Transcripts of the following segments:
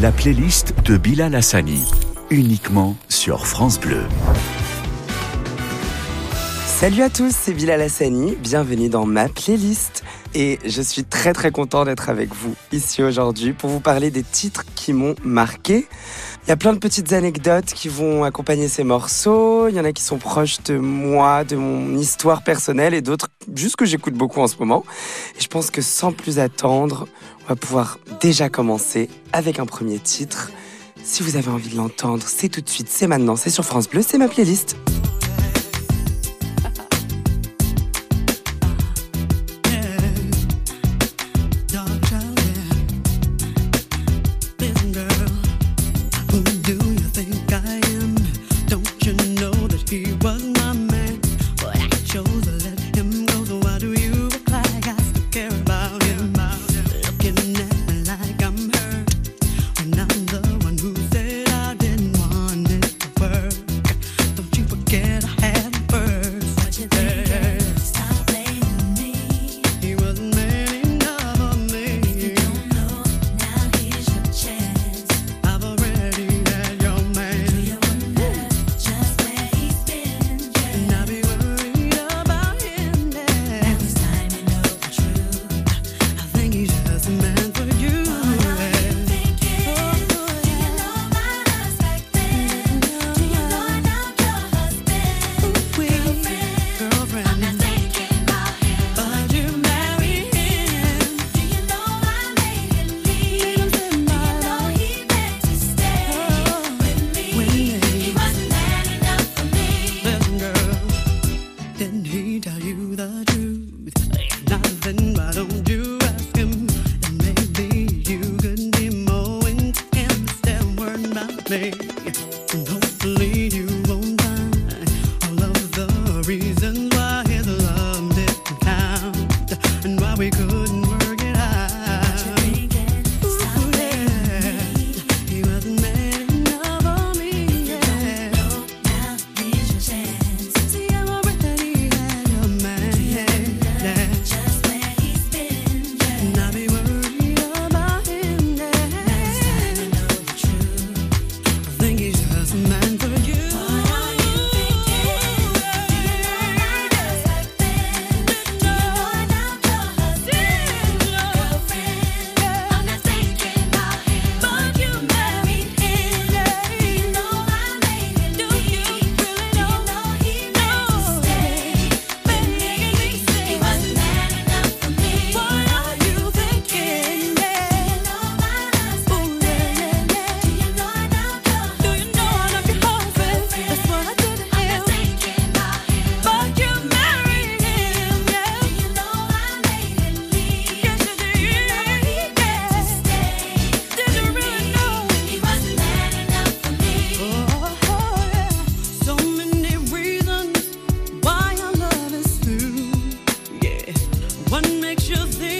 La playlist de Bilal Hassani, uniquement sur France Bleu. Salut à tous, c'est Bilal Hassani, bienvenue dans ma playlist. Et je suis très très content d'être avec vous ici aujourd'hui pour vous parler des titres qui m'ont marqué. Il y a plein de petites anecdotes qui vont accompagner ces morceaux. Il y en a qui sont proches de moi, de mon histoire personnelle et d'autres juste que j'écoute beaucoup en ce moment. Et je pense que sans plus attendre, on va pouvoir déjà commencer avec un premier titre. Si vous avez envie de l'entendre, c'est tout de suite, c'est maintenant, c'est sur France Bleu, c'est ma playlist. see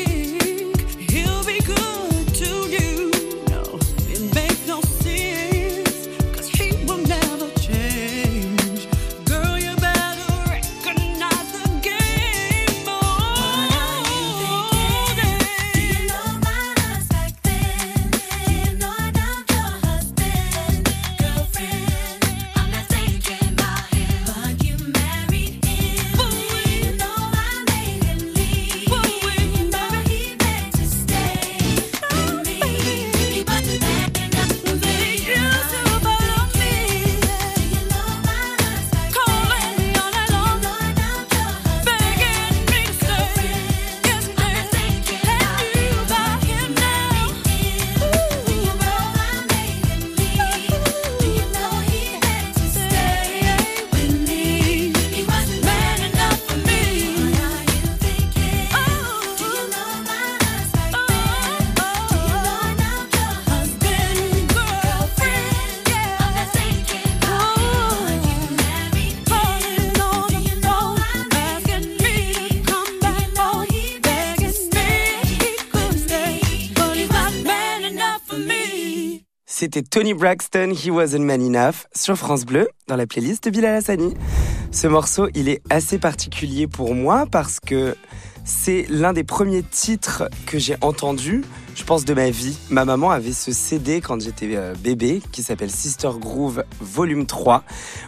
Tony Braxton, He Wasn't Man Enough, sur France Bleu, dans la playlist de Bilal Hassani. Ce morceau, il est assez particulier pour moi parce que c'est l'un des premiers titres que j'ai entendu je pense, de ma vie. Ma maman avait ce CD quand j'étais euh, bébé qui s'appelle Sister Groove Volume 3,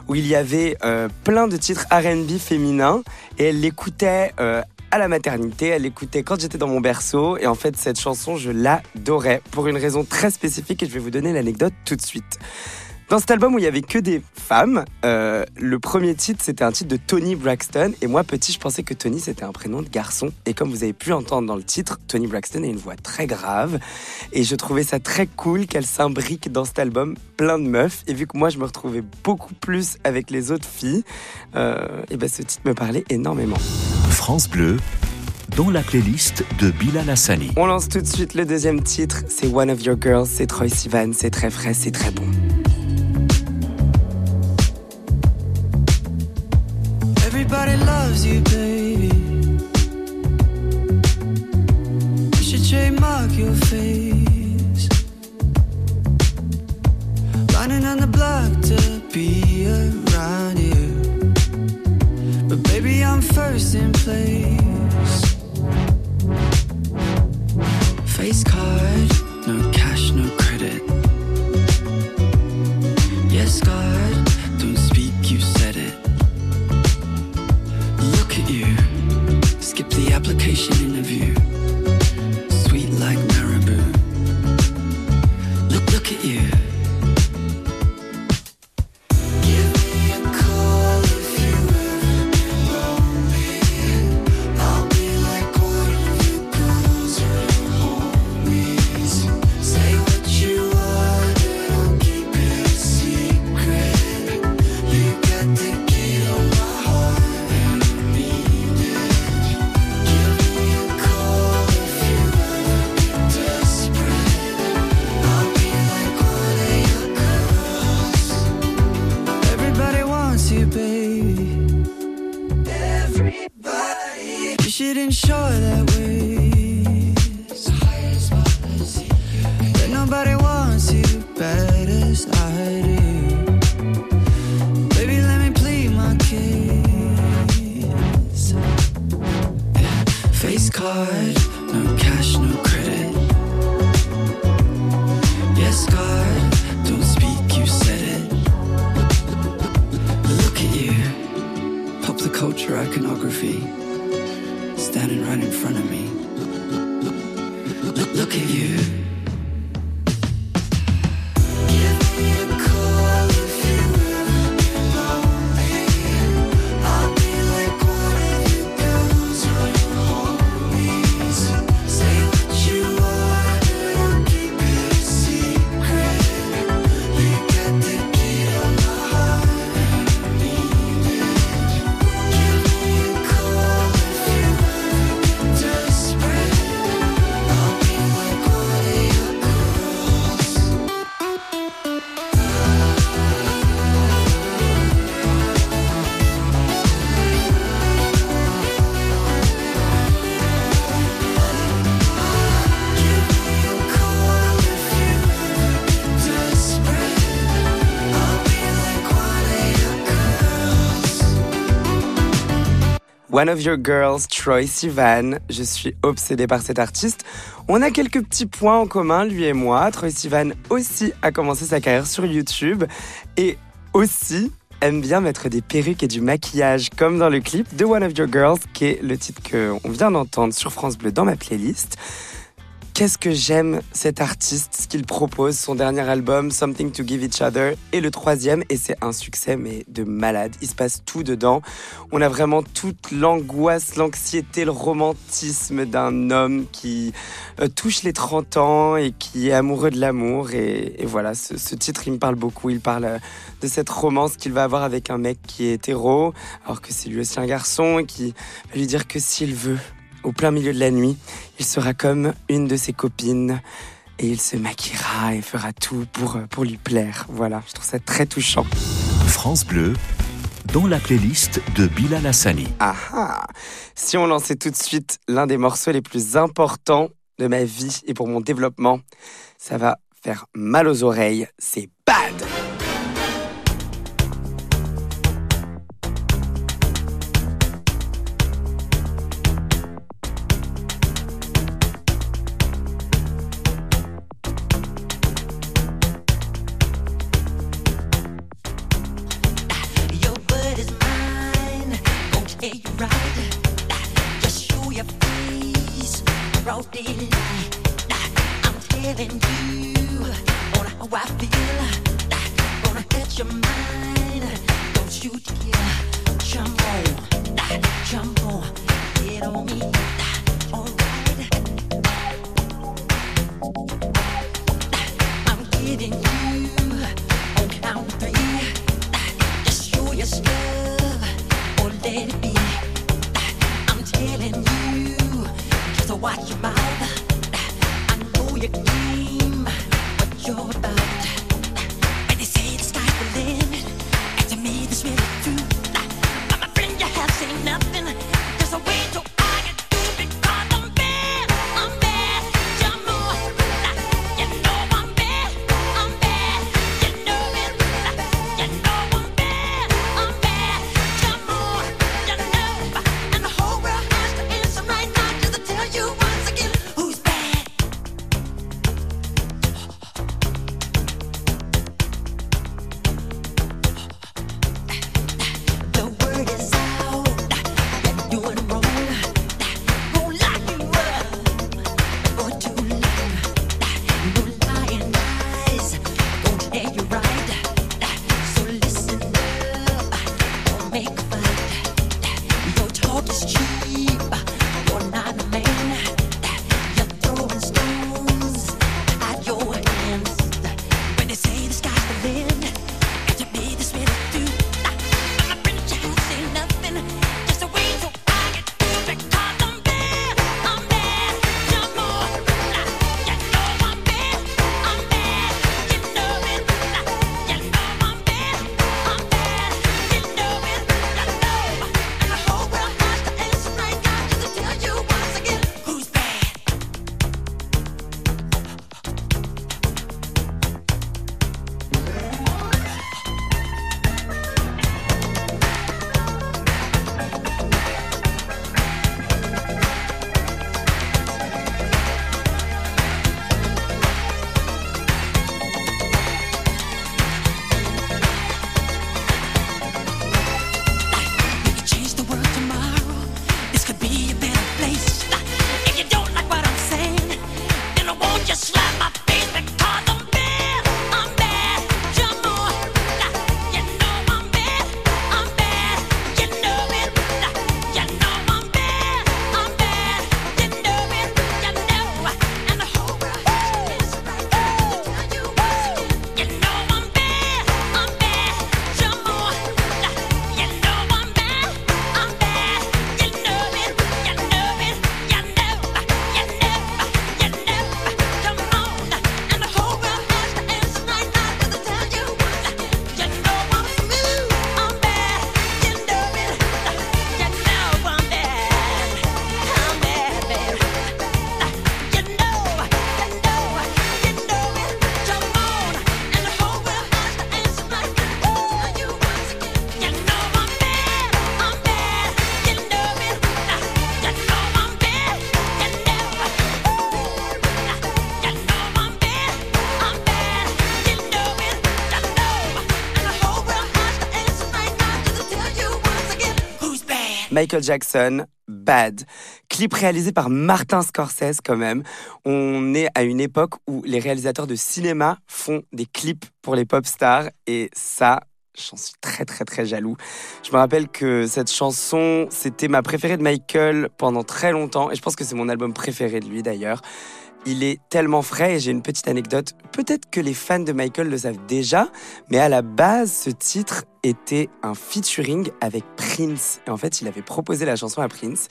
où il y avait euh, plein de titres RB féminins et elle l'écoutait euh, à la maternité, elle l'écoutait quand j'étais dans mon berceau et en fait cette chanson je l'adorais pour une raison très spécifique et je vais vous donner l'anecdote tout de suite. Dans cet album où il y avait que des femmes, euh, le premier titre c'était un titre de Tony Braxton et moi petit je pensais que Tony c'était un prénom de garçon et comme vous avez pu entendre dans le titre, Tony Braxton a une voix très grave et je trouvais ça très cool qu'elle s'imbrique dans cet album plein de meufs et vu que moi je me retrouvais beaucoup plus avec les autres filles, euh, et ben ce titre me parlait énormément. France Bleu, dans la playlist de Bilal Hassani. On lance tout de suite le deuxième titre, c'est One of Your Girls, c'est Troy Sivan, c'est très frais, c'est très bon. Everybody loves you, baby. You should trademark your face. Running on the block to be around you. But baby, I'm first in place. Face card, no cash, no credit. Yes, God, application interview. One of Your Girls, Troy Sivan. Je suis obsédée par cet artiste. On a quelques petits points en commun, lui et moi. Troy Sivan aussi a commencé sa carrière sur YouTube et aussi aime bien mettre des perruques et du maquillage, comme dans le clip de One of Your Girls, qui est le titre qu'on vient d'entendre sur France Bleu dans ma playlist. Qu'est-ce que j'aime cet artiste, ce qu'il propose, son dernier album, Something to Give Each Other, et le troisième, et c'est un succès, mais de malade. Il se passe tout dedans. On a vraiment toute l'angoisse, l'anxiété, le romantisme d'un homme qui euh, touche les 30 ans et qui est amoureux de l'amour. Et, voilà, ce, ce titre, il me parle beaucoup. Il parle euh, de cette romance qu'il va avoir avec un mec qui est hétéro, alors que c'est lui aussi un garçon, et qui va lui dire que s'il veut, au plein milieu de la nuit, il sera comme une de ses copines et il se maquillera et fera tout pour, euh, pour lui plaire. Voilà, je trouve ça très touchant. France Bleu, dans la playlist de Bilal Hassani. Ah ah Si on lançait tout de suite l'un des morceaux les plus importants de ma vie et pour mon développement, ça va faire mal aux oreilles, c'est bad watch your mouth. I know your game, what you're about. Michael Jackson, Bad. Clip réalisé par Martin Scorsese quand même. On est à une époque où les réalisateurs de cinéma font des clips pour les pop stars et ça, j'en suis très très très jaloux. Je me rappelle que cette chanson, c'était ma préférée de Michael pendant très longtemps et je pense que c'est mon album préféré de lui d'ailleurs. Il est tellement frais et j'ai une petite anecdote. Peut-être que les fans de Michael le savent déjà, mais à la base, ce titre était un featuring avec Prince. Et en fait, il avait proposé la chanson à Prince.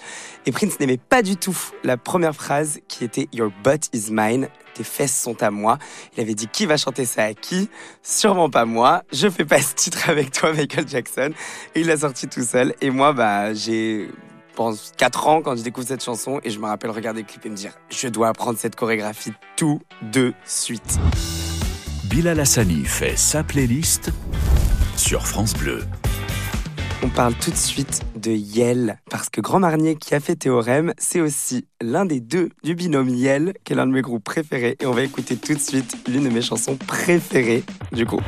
Et Prince n'aimait pas du tout la première phrase qui était Your butt is mine. Tes fesses sont à moi. Il avait dit qui va chanter ça? À qui? Sûrement pas moi. Je fais pas ce titre avec toi, Michael Jackson. Et il l'a sorti tout seul. Et moi, bah, j'ai pense 4 ans quand je découvre cette chanson et je me rappelle regarder le clip et me dire je dois apprendre cette chorégraphie tout de suite. Bilal Hassani fait sa playlist sur France Bleu. On parle tout de suite de Yel parce que Grand Marnier qui a fait Théorème, c'est aussi l'un des deux du binôme Yel qui est l'un de mes groupes préférés et on va écouter tout de suite l'une de mes chansons préférées du groupe.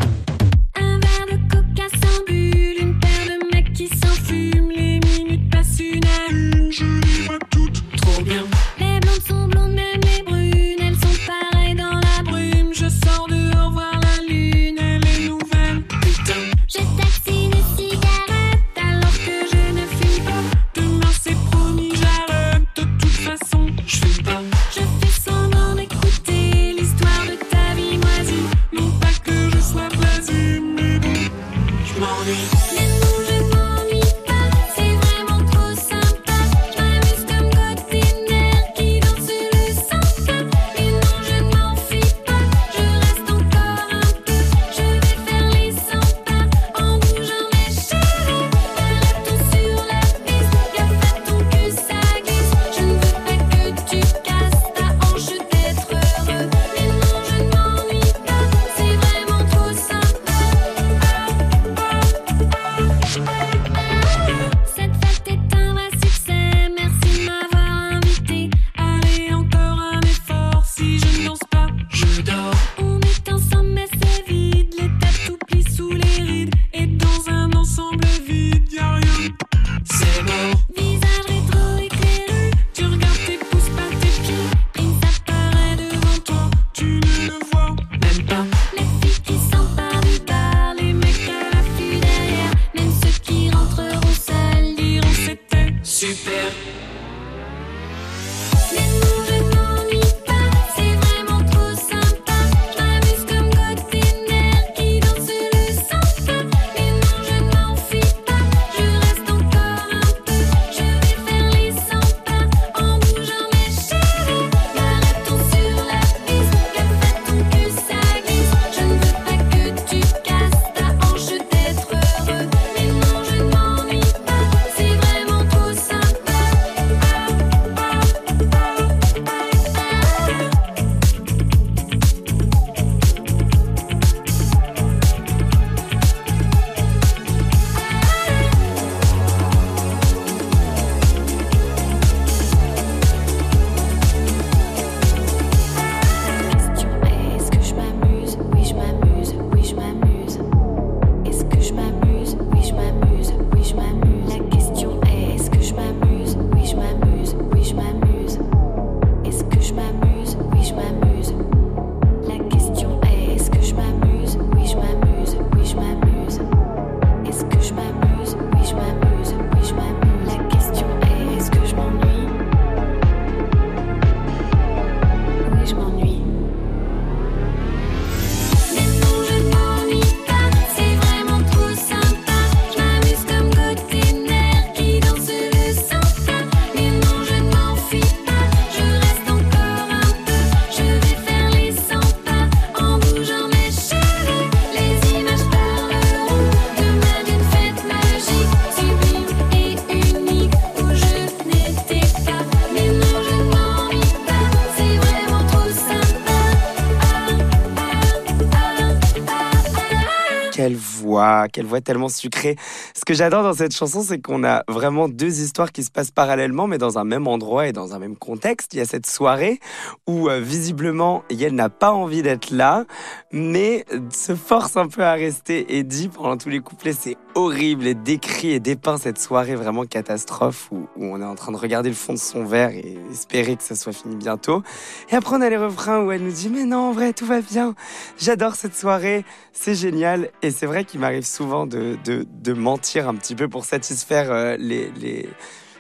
Quelle voix tellement sucrée. Ce que j'adore dans cette chanson, c'est qu'on a vraiment deux histoires qui se passent parallèlement, mais dans un même endroit et dans un même contexte. Il y a cette soirée où euh, visiblement Yael n'a pas envie d'être là, mais se force un peu à rester et dit pendant tous les couplets, c'est horrible et décrit et dépeint cette soirée vraiment catastrophe où, on est en train de regarder le fond de son verre et espérer que ça soit fini bientôt. Et après on a les refrains où elle nous dit mais non en vrai tout va bien, j'adore cette soirée, c'est génial et c'est vrai qu'il m'arrive souvent de, de, de mentir un petit peu pour satisfaire euh, les, les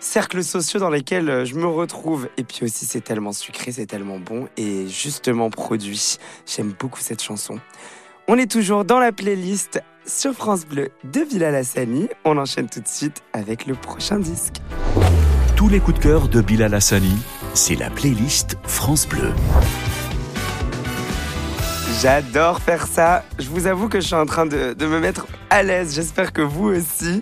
cercles sociaux dans lesquels euh, je me retrouve. Et puis aussi, c'est tellement sucré, c'est tellement bon et justement produit. J'aime beaucoup cette chanson. On est toujours dans la playlist sur France Bleu de Villa Lassani. On enchaîne tout de suite avec le prochain disque. Tous les coups de cœur de Bilal Hassani, c'est la playlist France Bleu. J'adore faire ça. Je vous avoue que je suis en train de, de me mettre à l'aise. J'espère que vous aussi.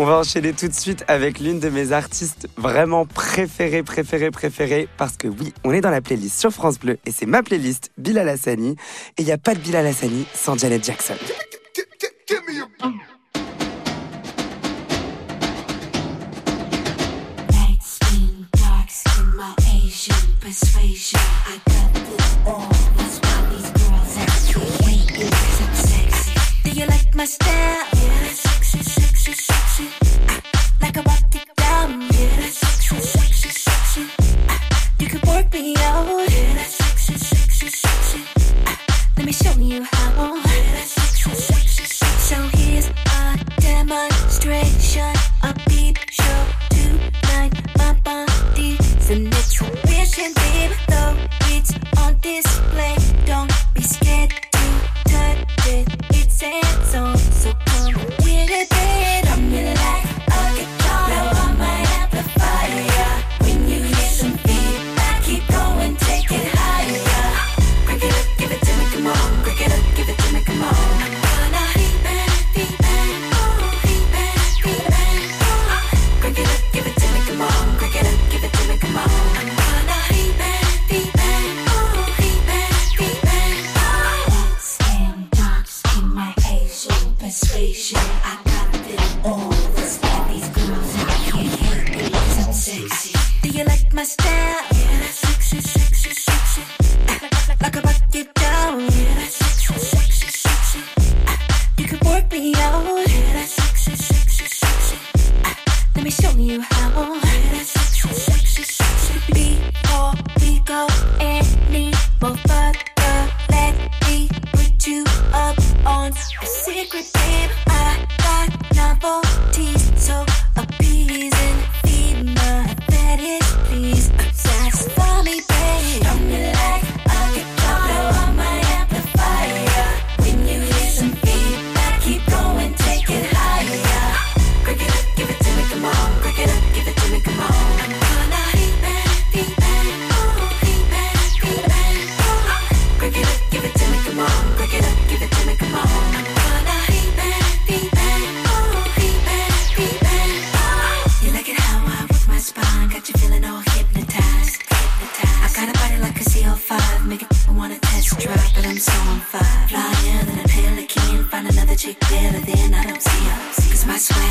On va enchaîner tout de suite avec l'une de mes artistes vraiment préférées, préférées, préférées. Parce que oui, on est dans la playlist sur France Bleu et c'est ma playlist Bilal Hassani. Et il n'y a pas de Bilal Hassani sans Janet Jackson. Can work me out. Yeah, sexy, sexy, sexy. Ah, let me show you how. Yeah, sexy, sexy, sexy. So here's a demonstration, a peep show tonight. My body's an exhibition, babe. Though it's on display, don't be scared to touch it. It's hands on, so come with it, babe.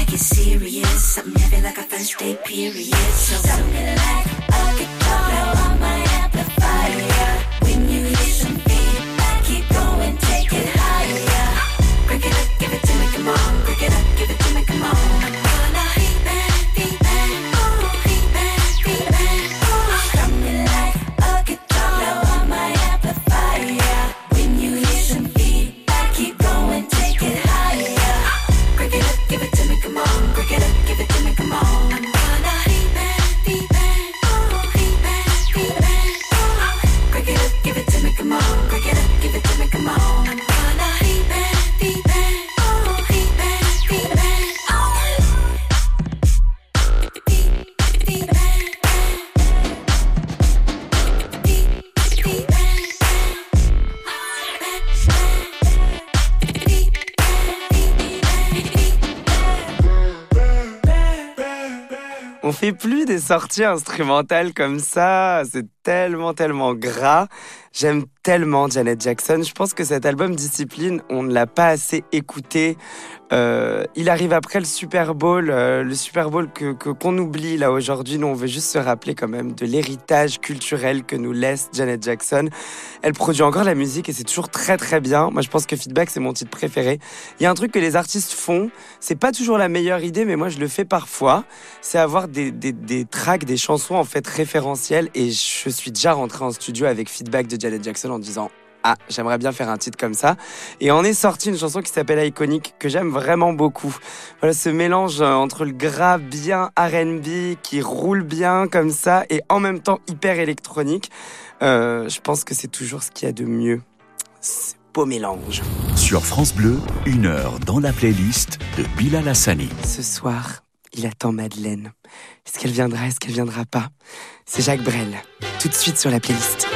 Swag is serious, something heavy like a first day period. So something like Sorties instrumentales comme ça. C'est tellement, tellement gras. J'aime tellement Janet Jackson. Je pense que cet album Discipline, on ne l'a pas assez écouté. Euh, il arrive après le Super Bowl, euh, le Super Bowl que qu'on oublie là aujourd'hui. Nous, on veut juste se rappeler quand même de l'héritage culturel que nous laisse Janet Jackson. Elle produit encore la musique et c'est toujours très très bien. Moi, je pense que Feedback c'est mon titre préféré. Il y a un truc que les artistes font, c'est pas toujours la meilleure idée, mais moi je le fais parfois. C'est avoir des, des, des tracks, des chansons en fait référentielles. Et je suis déjà rentré en studio avec Feedback de Janet Jackson en disant ah, j'aimerais bien faire un titre comme ça. Et on est sorti une chanson qui s'appelle Iconic, que j'aime vraiment beaucoup. Voilà, ce mélange euh, entre le gras bien RB, qui roule bien comme ça, et en même temps hyper électronique. Euh, je pense que c'est toujours ce qu'il y a de mieux. Ce beau mélange. Sur France Bleu, une heure dans la playlist de Bilal Hassani. Ce soir, il attend Madeleine. Est-ce qu'elle viendra, est-ce qu'elle viendra pas? C'est Jacques Brel. Tout de suite sur la playlist.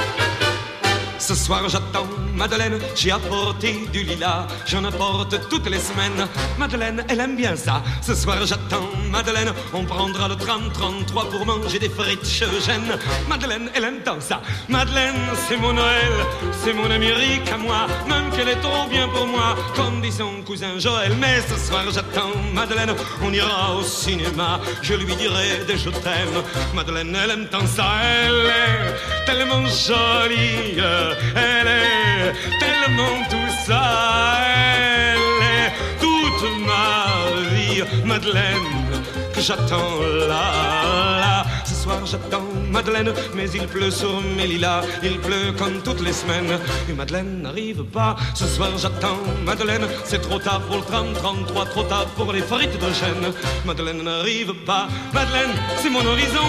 Ce soir j'attends Madeleine, j'ai apporté du lilas, j'en apporte toutes les semaines. Madeleine, elle aime bien ça. Ce soir j'attends Madeleine, on prendra le tram 33 pour manger des frites chez Eugène. Madeleine, elle aime tant ça. Madeleine, c'est mon Noël, c'est mon Amérique à moi, même qu'elle est trop bien pour moi, comme dit son cousin Joël. Mais ce soir j'attends Madeleine, on ira au cinéma, je lui dirai des je t'aime. Madeleine, elle aime tant ça, elle est tellement jolie, elle est tellement tout ça, elle est toute ma vie, Madeleine, que j'attends là, soir j'attends Madeleine, mais il pleut sur mes lilas, il pleut comme toutes les semaines, et Madeleine n'arrive pas. Ce soir j'attends Madeleine, c'est trop tard pour le tram 33, trop tard pour les frites de chêne. Madeleine n'arrive pas, Madeleine, c'est mon horizon,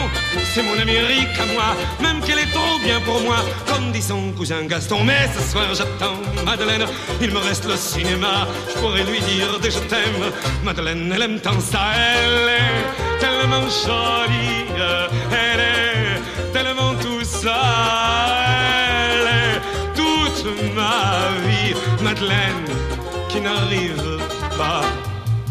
c'est mon Amérique à moi, même qu'elle est trop bien pour moi, comme dit son cousin Gaston. Mais ce soir j'attends Madeleine, il me reste le cinéma, je pourrais lui dire des je t'aime. Madeleine, elle aime tant ça, elle est tellement jolie, toute ma vie. Madeleine qui n'arrive pas.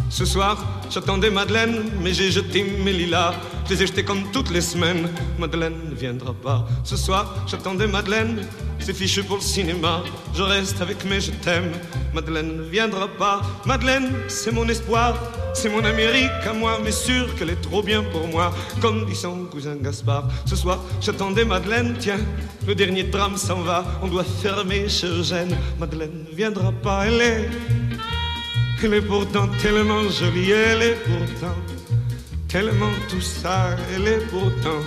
Ce soir, j'attendais Madeleine, mais j'ai jeté mes lilas. Je les ai jetés comme toutes les semaines. Madeleine ne viendra pas. Ce soir, j'attendais Madeleine, c'est fichu pour le cinéma. Je reste avec mes je t'aime. Madeleine ne viendra pas. Madeleine, c'est mon espoir, c'est mon Amérique à moi, mais sûr qu'elle est trop bien pour moi. Comme dit son cousin Gaspard. Ce soir, j'attendais Madeleine, tiens, le dernier tram s'en va. On doit fermer chez Eugène. Madeleine ne viendra pas, elle est. Elle est pourtant tellement jolie, elle est pourtant tellement tout ça, elle est pourtant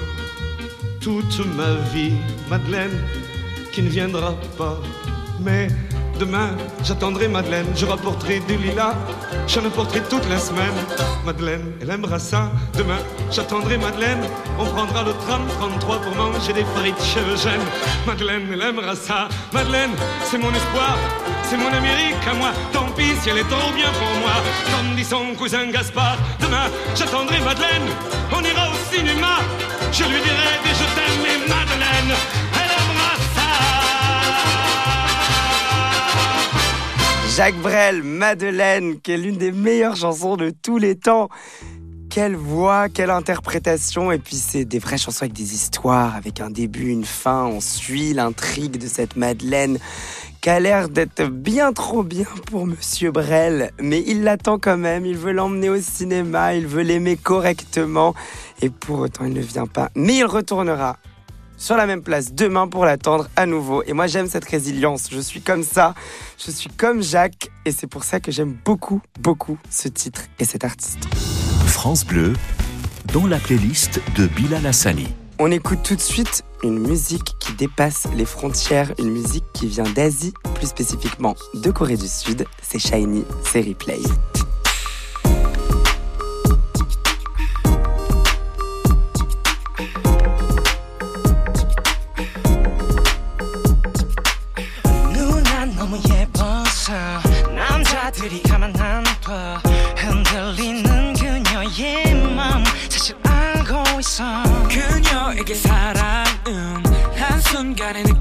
toute ma vie, Madeleine, qui ne viendra pas. Mais demain, j'attendrai Madeleine, je rapporterai du lilas, j'en apporterai toute la semaine. Madeleine, elle aimera ça. Demain, j'attendrai Madeleine, on prendra le tram 33 pour manger des frites chez Eugène. Madeleine, elle aimera ça. Madeleine, c'est mon espoir, c'est mon Amérique à moi. Tant pis si elle est trop bien pour moi. Comme dit son cousin Gaspard, demain, j'attendrai Madeleine, on ira au cinéma. Je lui dirai des je t'aime Madeleine, Jacques Brel, Madeleine, qui est l'une des meilleures chansons de tous les temps. Quelle voix, quelle interprétation, et puis c'est des vraies chansons avec des histoires, avec un début, une fin, on suit l'intrigue de cette Madeleine qui a l'air d'être bien trop bien pour Monsieur Brel, mais il l'attend quand même, il veut l'emmener au cinéma, il veut l'aimer correctement, et pour autant il ne vient pas, mais il retournera sur la même place demain pour l'attendre à nouveau. Et moi j'aime cette résilience, je suis comme ça, je suis comme Jacques, et c'est pour ça que j'aime beaucoup, beaucoup ce titre et cet artiste. France Bleu, dans la playlist de Bilal Hassani. On écoute tout de suite une musique qui dépasse les frontières, une musique qui vient d'Asie, plus spécifiquement de Corée du Sud. C'est Shiny, c'est Replay.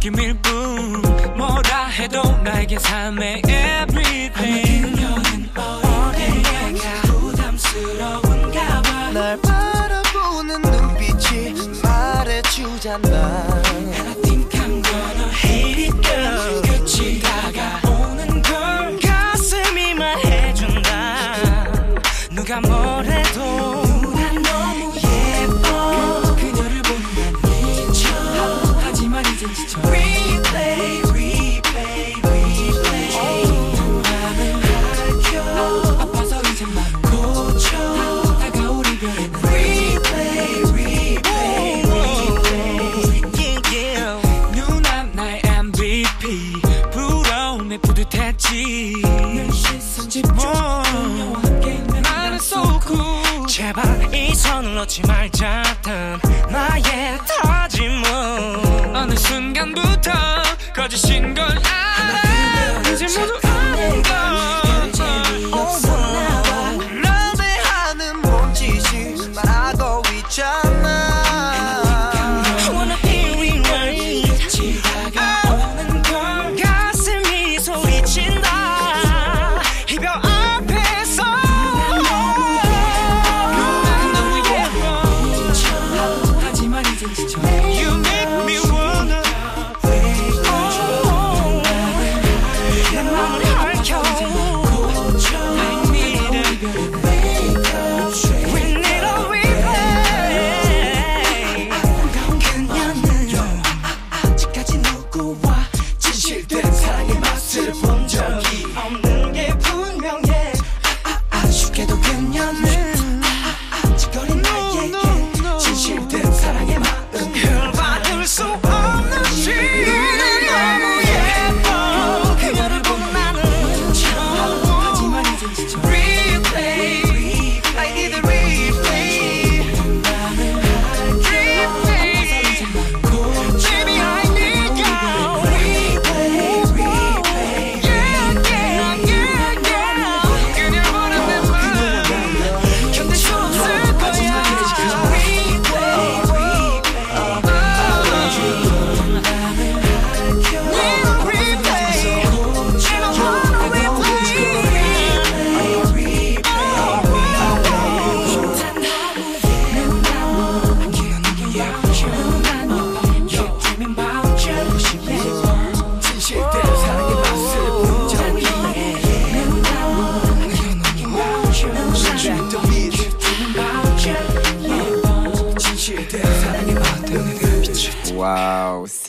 느낌일 뿐. 뭐라 해도 나에겐 삶의 everything. 그녀는 어디가 부담스러운가 봐. 날 바라보는 눈빛이 말해주잖아 놓지 말자던 나의 다짐은 어느 순간부터 거짓인 걸 알아. 이제 모두 아는 걸러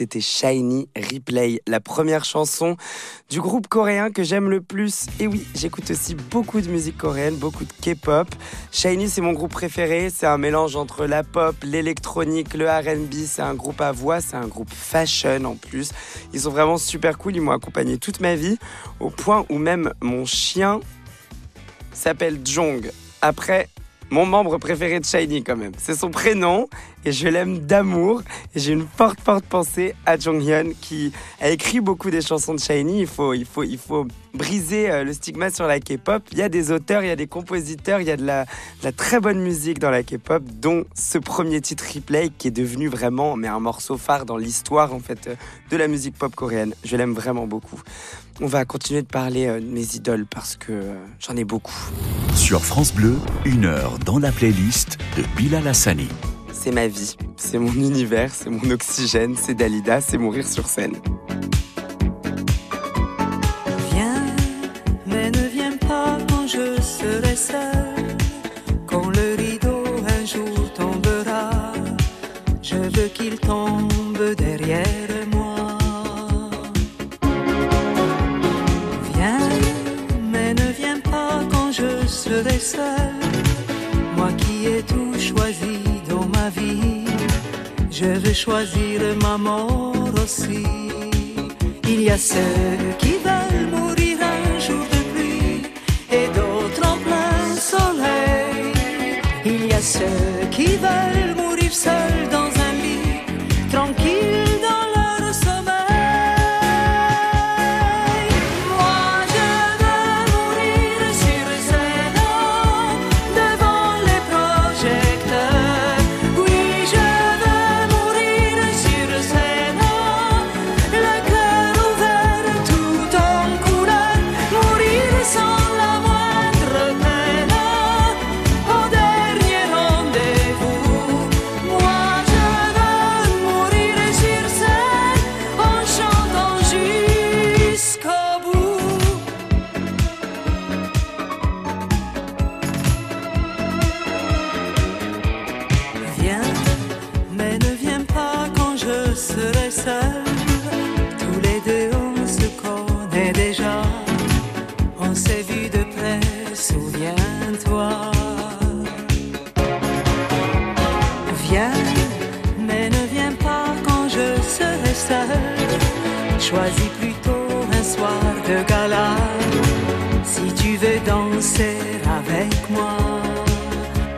c'était Shiny Replay, la première chanson du groupe coréen que j'aime le plus. Et oui, j'écoute aussi beaucoup de musique coréenne, beaucoup de K-pop. Shiny, c'est mon groupe préféré. C'est un mélange entre la pop, l'électronique, le R&B. C'est un groupe à voix, c'est un groupe fashion en plus. Ils sont vraiment super cool. Ils m'ont accompagné toute ma vie, au point où même mon chien s'appelle Jong. Après, mon membre préféré de Shiny quand même. C'est son prénom et je l'aime d'amour. J'ai une forte, forte pensée à Jonghyun qui a écrit beaucoup des chansons de Shiny. Il faut, il faut, il faut briser euh, le stigma sur la K-pop. Il y a des auteurs, il y a des compositeurs, il y a de la, de la très bonne musique dans la K-pop, dont ce premier titre Replay qui est devenu vraiment mais un morceau phare dans l'histoire en fait euh, de la musique pop coréenne. Je l'aime vraiment beaucoup. On va continuer de parler euh, de mes idoles parce que euh, j'en ai beaucoup. Sur France Bleu, une heure dans la playlist de Bilal Hassani. C'est ma vie, c'est mon univers, c'est mon oxygène, c'est Dalida, c'est mon rire sur scène. Viens, mais ne viens pas quand je serai seule. Quand le rideau un jour tombera, je veux qu'il tombe Moi qui ai tout choisi dans ma vie, je veux choisir ma mort aussi. Il y a ceux qui veulent mourir un jour de pluie et d'autres en plein soleil. Il y a ceux qui veulent mourir seuls dans danser avec moi.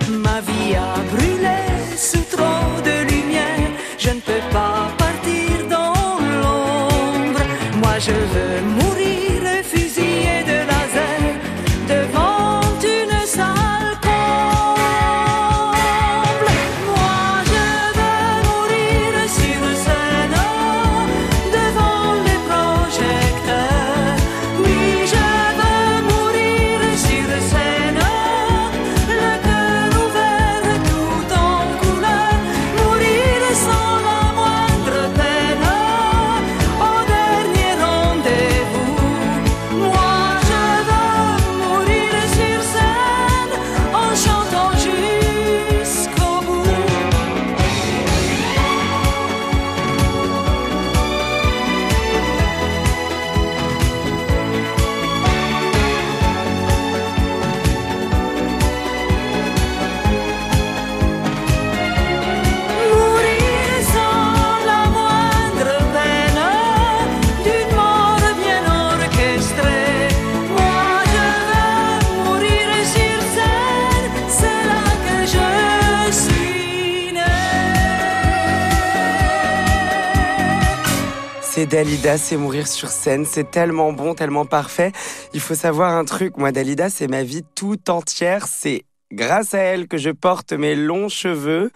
Ma vie a brûlé C'est mourir sur scène, c'est tellement bon, tellement parfait. Il faut savoir un truc, moi Dalida, c'est ma vie tout entière, c'est grâce à elle que je porte mes longs cheveux.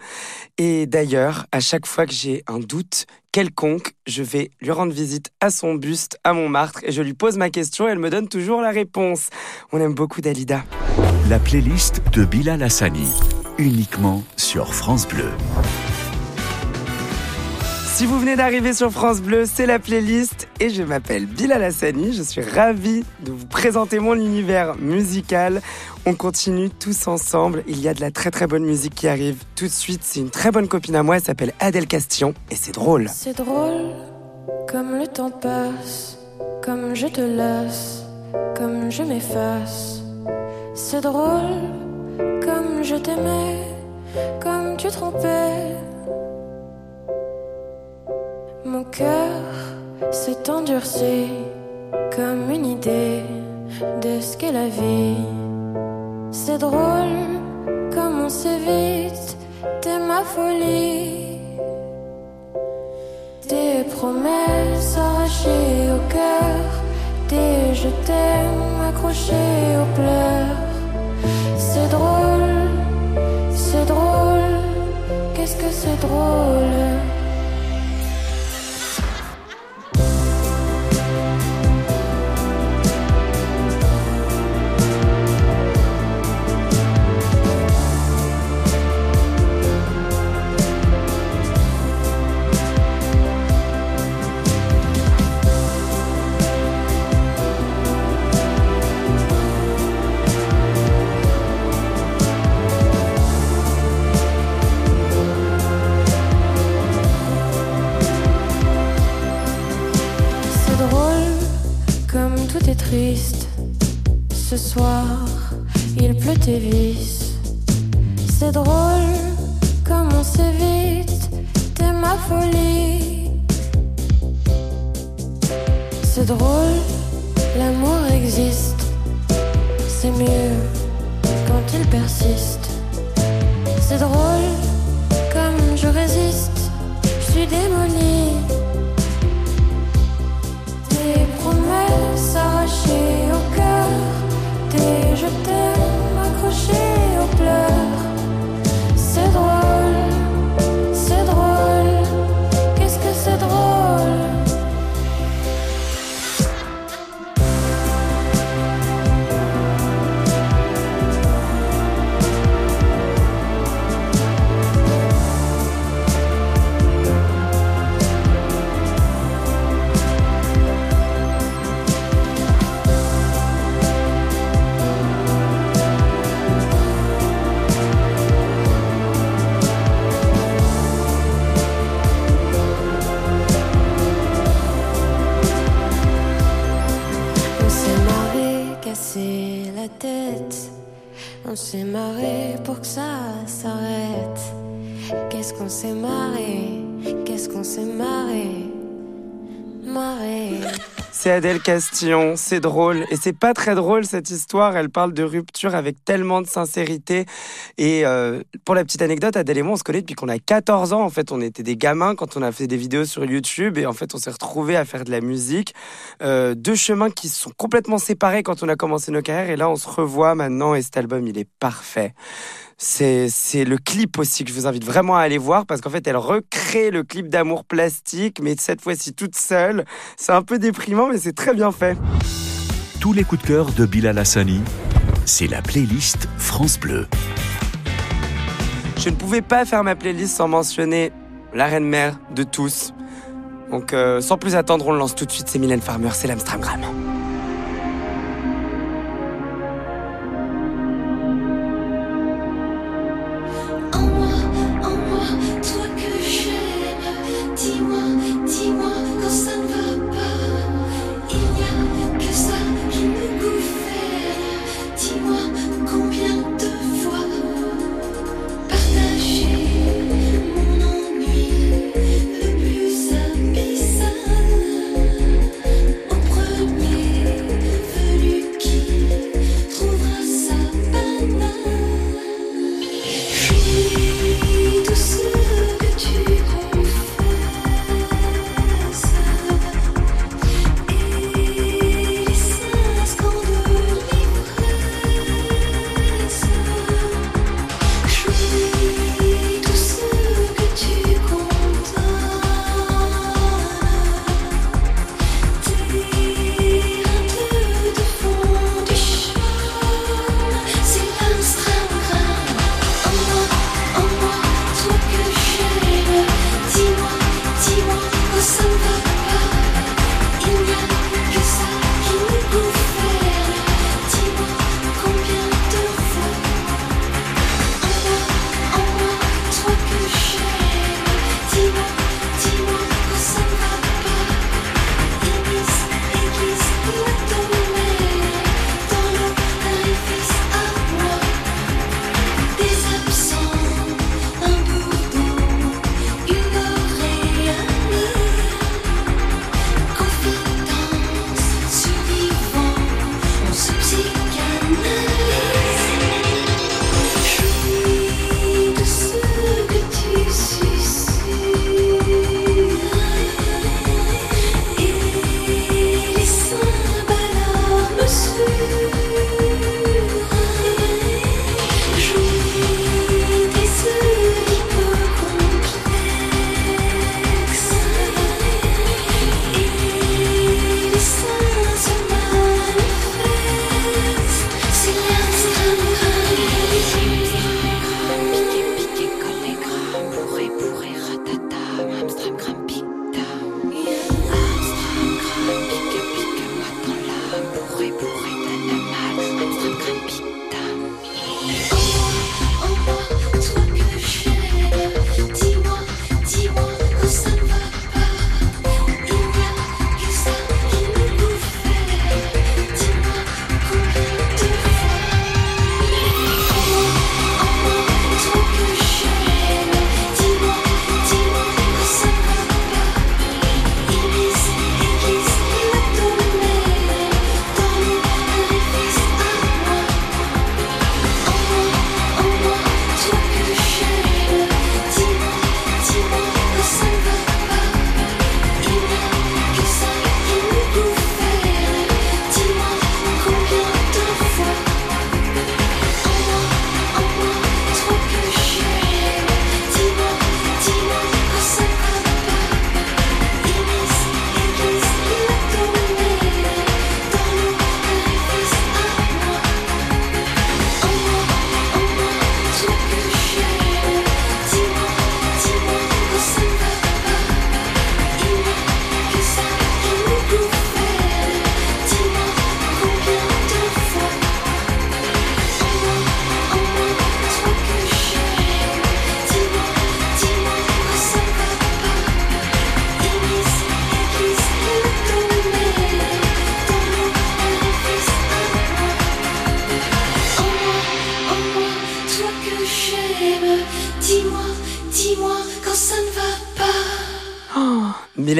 Et d'ailleurs, à chaque fois que j'ai un doute quelconque, je vais lui rendre visite à son buste à Montmartre et je lui pose ma question et elle me donne toujours la réponse. On aime beaucoup Dalida. La playlist de Bilal Hassani, uniquement sur France Bleu. Si vous venez d'arriver sur France Bleu, c'est la playlist et je m'appelle Bilal Hassani. Je suis ravie de vous présenter mon univers musical. On continue tous ensemble. Il y a de la très très bonne musique qui arrive tout de suite. C'est une très bonne copine à moi. Elle s'appelle Adèle Castillon et c'est drôle. C'est drôle, comme le temps passe, comme je te lasse, comme je m'efface. C'est drôle, comme je t'aimais, comme tu trompais. Mon cœur s'est endurci comme une idée de ce qu'est la vie. C'est drôle, comme on s'évite, t'es ma folie. Des promesses arrachées au cœur, des je t'aime accrochés aux pleurs. C'est drôle, c'est drôle, qu'est-ce que c'est drôle? Ce soir, il pleut tes vices. C'est drôle, comme on s'évite, t'es ma folie. C'est drôle, l'amour existe. C'est mieux quand il persiste. C'est drôle, comme je résiste, je suis démolie. On s'est marré pour que ça s'arrête. Qu'est-ce qu'on s'est marré, qu'est-ce qu'on s'est marré? C'est Adèle Castillon, c'est drôle. Et c'est pas très drôle cette histoire, elle parle de rupture avec tellement de sincérité. Et euh, pour la petite anecdote, Adèle et moi, on se connaît depuis qu'on a 14 ans. En fait, on était des gamins quand on a fait des vidéos sur YouTube. Et en fait, on s'est retrouvés à faire de la musique. Euh, deux chemins qui se sont complètement séparés quand on a commencé nos carrières. Et là, on se revoit maintenant et cet album, il est parfait. C'est le clip aussi que je vous invite vraiment à aller voir parce qu'en fait, elle recrée le clip d'amour plastique, mais cette fois-ci toute seule. C'est un peu déprimant, mais c'est très bien fait. Tous les coups de cœur de Bilal Hassani, c'est la playlist France Bleu. Je ne pouvais pas faire ma playlist sans mentionner la reine mère de tous. Donc, euh, sans plus attendre, on le lance tout de suite. C'est Mylène Farmer, c'est l'Amstramgram.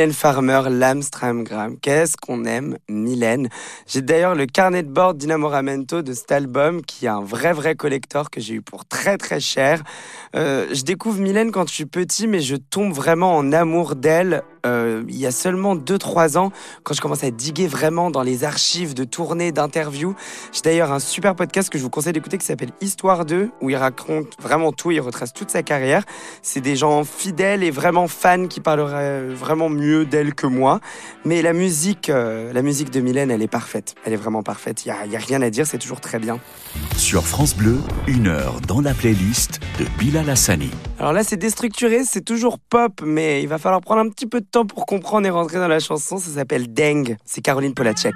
Farmer, l'Amstramgram. Qu'est-ce qu'on aime, Mylène? J'ai d'ailleurs le carnet de bord d'Inamoramento de cet album, qui est un vrai, vrai collector que j'ai eu pour très, très cher. Euh, je découvre Mylène quand je suis petit, mais je tombe vraiment en amour d'elle. Euh, il y a seulement 2-3 ans, quand je commence à diguer vraiment dans les archives de tournées, d'interviews. J'ai d'ailleurs un super podcast que je vous conseille d'écouter qui s'appelle Histoire 2, où il raconte vraiment tout, il retrace toute sa carrière. C'est des gens fidèles et vraiment fans qui parleraient vraiment mieux d'elle que moi. Mais la musique, euh, la musique de Mylène, elle est parfaite. Elle est vraiment parfaite. Il n'y a, rien à dire, c'est toujours très bien. Sur France Bleu, une heure dans la playlist de Bilal Hassani. Alors là, c'est déstructuré, c'est toujours pop, mais il va falloir prendre un petit peu de temps pour comprendre et rentrer dans la chanson. Ça s'appelle Deng. C'est Caroline Polacek.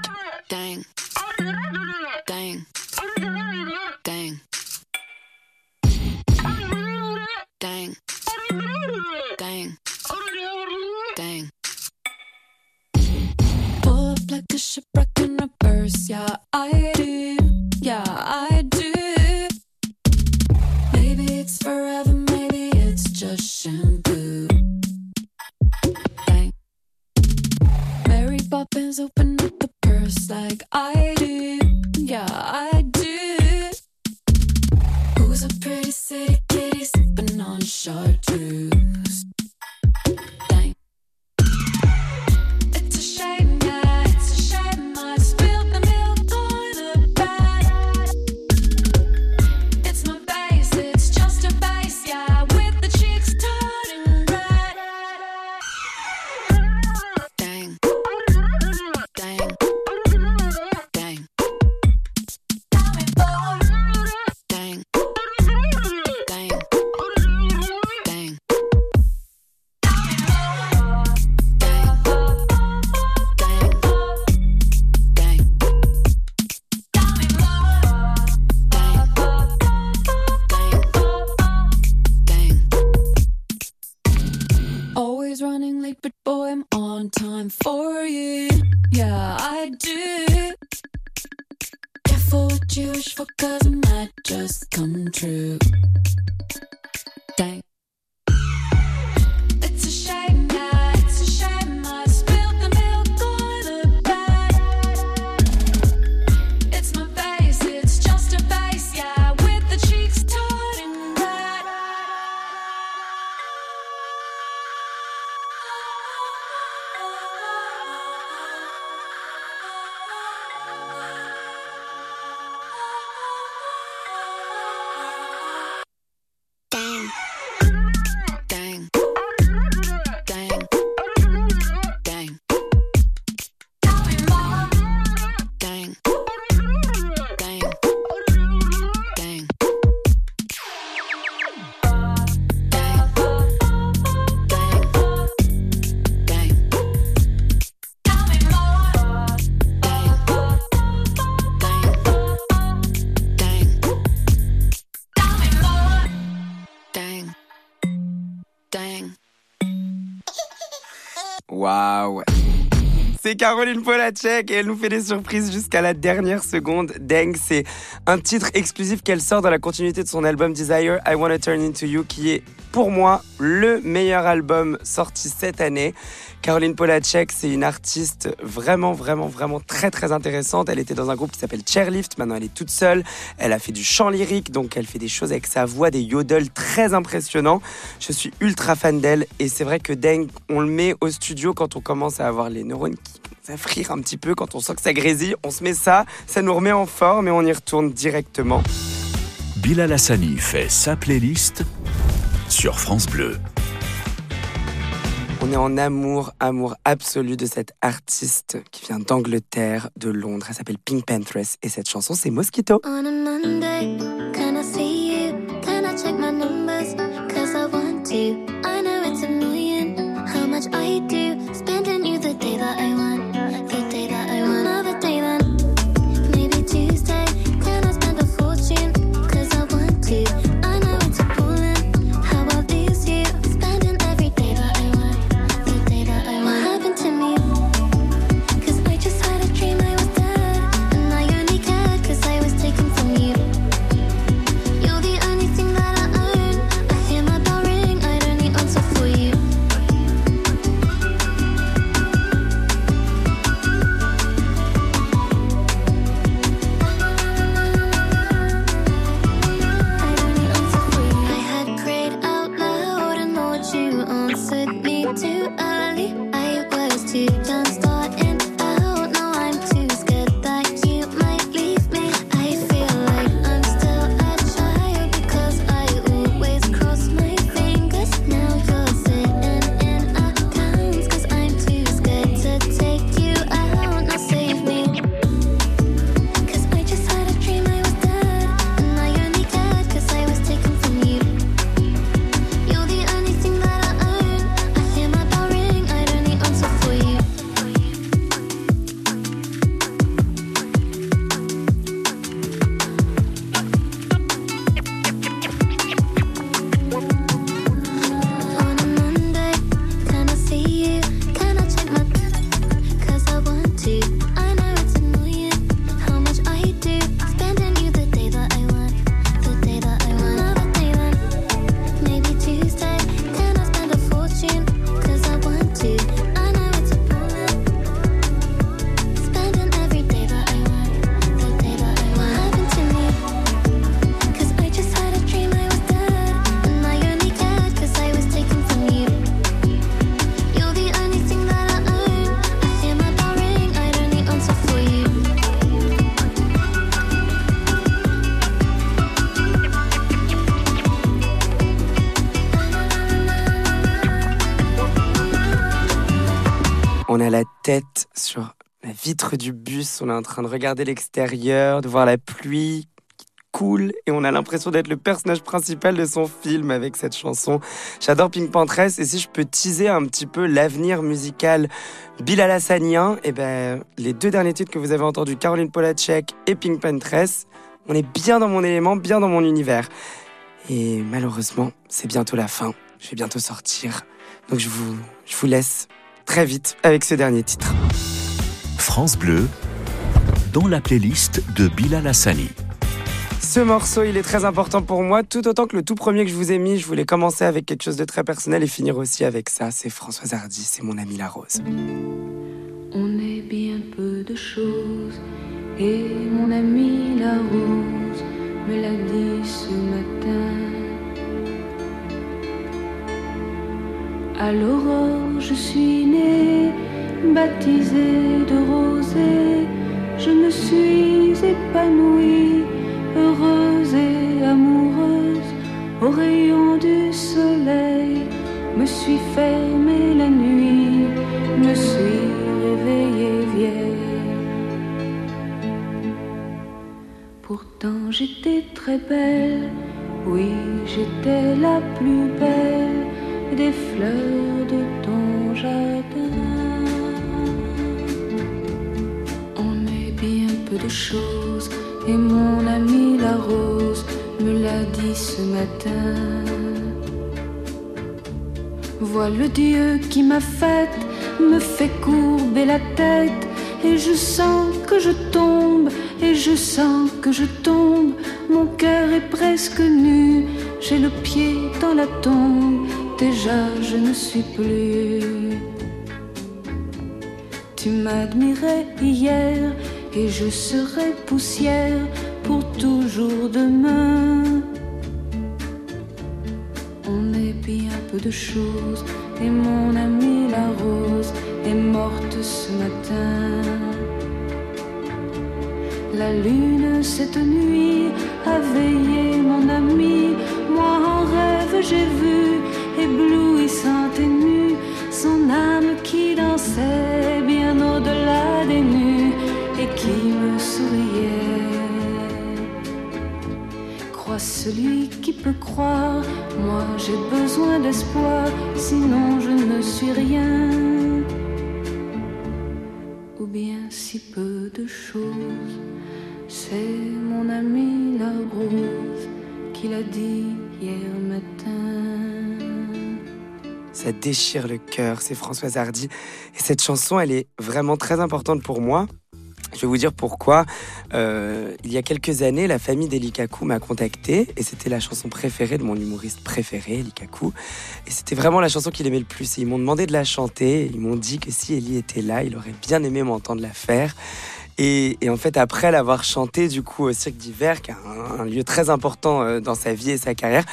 Pull up like a shipwreck in reverse. Yeah, I do. Open up the purse like I do. Yeah, I do. Who's a pretty city kitty sipping on chartreuse? Come true. C'est Caroline Polacek et elle nous fait des surprises jusqu'à la dernière seconde. Deng, c'est un titre exclusif qu'elle sort dans la continuité de son album Desire, I Wanna Turn Into You, qui est pour moi le meilleur album sorti cette année. Caroline Polacek, c'est une artiste vraiment, vraiment, vraiment très, très intéressante. Elle était dans un groupe qui s'appelle Chairlift. Maintenant, elle est toute seule. Elle a fait du chant lyrique, donc elle fait des choses avec sa voix, des yodels très impressionnants. Je suis ultra fan d'elle et c'est vrai que Deng, on le met au studio quand on commence à avoir les neurones qui à frire un petit peu, quand on sent que ça grésille. On se met ça, ça nous remet en forme et on y retourne directement. Bilal Hassani fait sa playlist sur France Bleu. On est en amour, amour absolu de cette artiste qui vient d'Angleterre, de Londres. Elle s'appelle Pink Panthers et cette chanson, c'est Mosquito. On a Monday, can I see you? Can I check my numbers? Cause I want to. Vitre du bus. On est en train de regarder l'extérieur, de voir la pluie qui coule et on a l'impression d'être le personnage principal de son film avec cette chanson. J'adore Pink Panthers et si je peux teaser un petit peu l'avenir musical Bilal Hassanien, et ben les deux derniers titres que vous avez entendus, Caroline Polacek et Pink Panthers, on est bien dans mon élément, bien dans mon univers. Et malheureusement, c'est bientôt la fin. Je vais bientôt sortir. Donc je vous, je vous laisse très vite avec ce dernier titre. France Bleu, dans la playlist de Bilal Hassani. Ce morceau, il est très important pour moi, tout autant que le tout premier que je vous ai mis. Je voulais commencer avec quelque chose de très personnel et finir aussi avec ça. C'est Françoise Hardy, c'est mon ami La Rose. On est bien peu de choses et mon ami la rose me l'a dit ce matin. À l'aurore, je suis née, baptisée de rosée. Je me suis épanouie, heureuse et amoureuse. Au rayon du soleil, me suis fermée la nuit, me suis réveillée vieille. Pourtant j'étais très belle, oui j'étais la plus belle des fleurs de et mon ami la rose me l'a dit ce matin. Vois le Dieu qui m'a faite, me fait courber la tête, et je sens que je tombe, et je sens que je tombe. Mon cœur est presque nu, j'ai le pied dans la tombe, déjà je ne suis plus. Tu m'admirais hier, et je serai poussière pour toujours demain. On est bien peu de choses et mon amie la rose est morte ce matin. La lune cette nuit a veillé mon ami. Moi en rêve j'ai vu, éblouissante et nue, son âme qui dansait Celui qui peut croire, moi j'ai besoin d'espoir, sinon je ne suis rien. Ou bien si peu de choses, c'est mon ami la rose qui l'a dit hier matin. Ça déchire le cœur, c'est Françoise Hardy. Et cette chanson, elle est vraiment très importante pour moi. Je vais vous dire pourquoi. Euh, il y a quelques années, la famille d'Elikaku m'a contacté et c'était la chanson préférée de mon humoriste préféré, Elikaku. Et c'était vraiment la chanson qu'il aimait le plus. Et ils m'ont demandé de la chanter. Ils m'ont dit que si Ellie était là, il aurait bien aimé m'entendre la faire. Et, en fait, après l'avoir chanté du coup au Cirque d'hiver, qui est un, lieu très important euh, dans sa vie et sa carrière,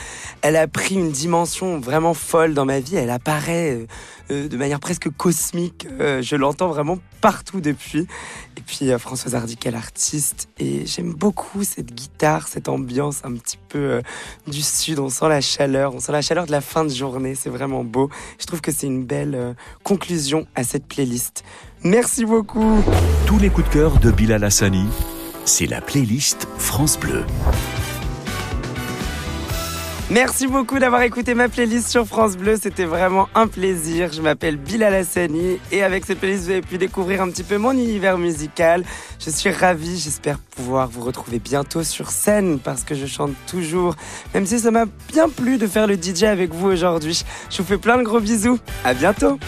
elle a pris une dimension vraiment folle dans ma vie. Elle apparaît euh, euh, de manière presque cosmique. Je l'entends vraiment partout depuis. Et puis euh, Françoise Hardy, quelle artiste. Et j'aime beaucoup cette guitare, cette ambiance un petit peu du sud. On sent la chaleur, on sent la chaleur de la fin de journée. C'est vraiment beau. Je trouve que c'est une belle conclusion à cette playlist. Merci beaucoup. Tous les coups de cœur de Bilal Hassani, c'est la playlist France Bleu. Merci beaucoup d'avoir écouté ma playlist sur France Bleu. C'était vraiment un plaisir. Je m'appelle Bilal Hassani et avec cette playlist, vous avez pu découvrir un petit peu mon univers musical. Je suis ravie. J'espère pouvoir vous retrouver bientôt sur scène parce que je chante toujours. Même si ça m'a bien plu de faire le DJ avec vous aujourd'hui. Je vous fais plein de gros bisous. À bientôt.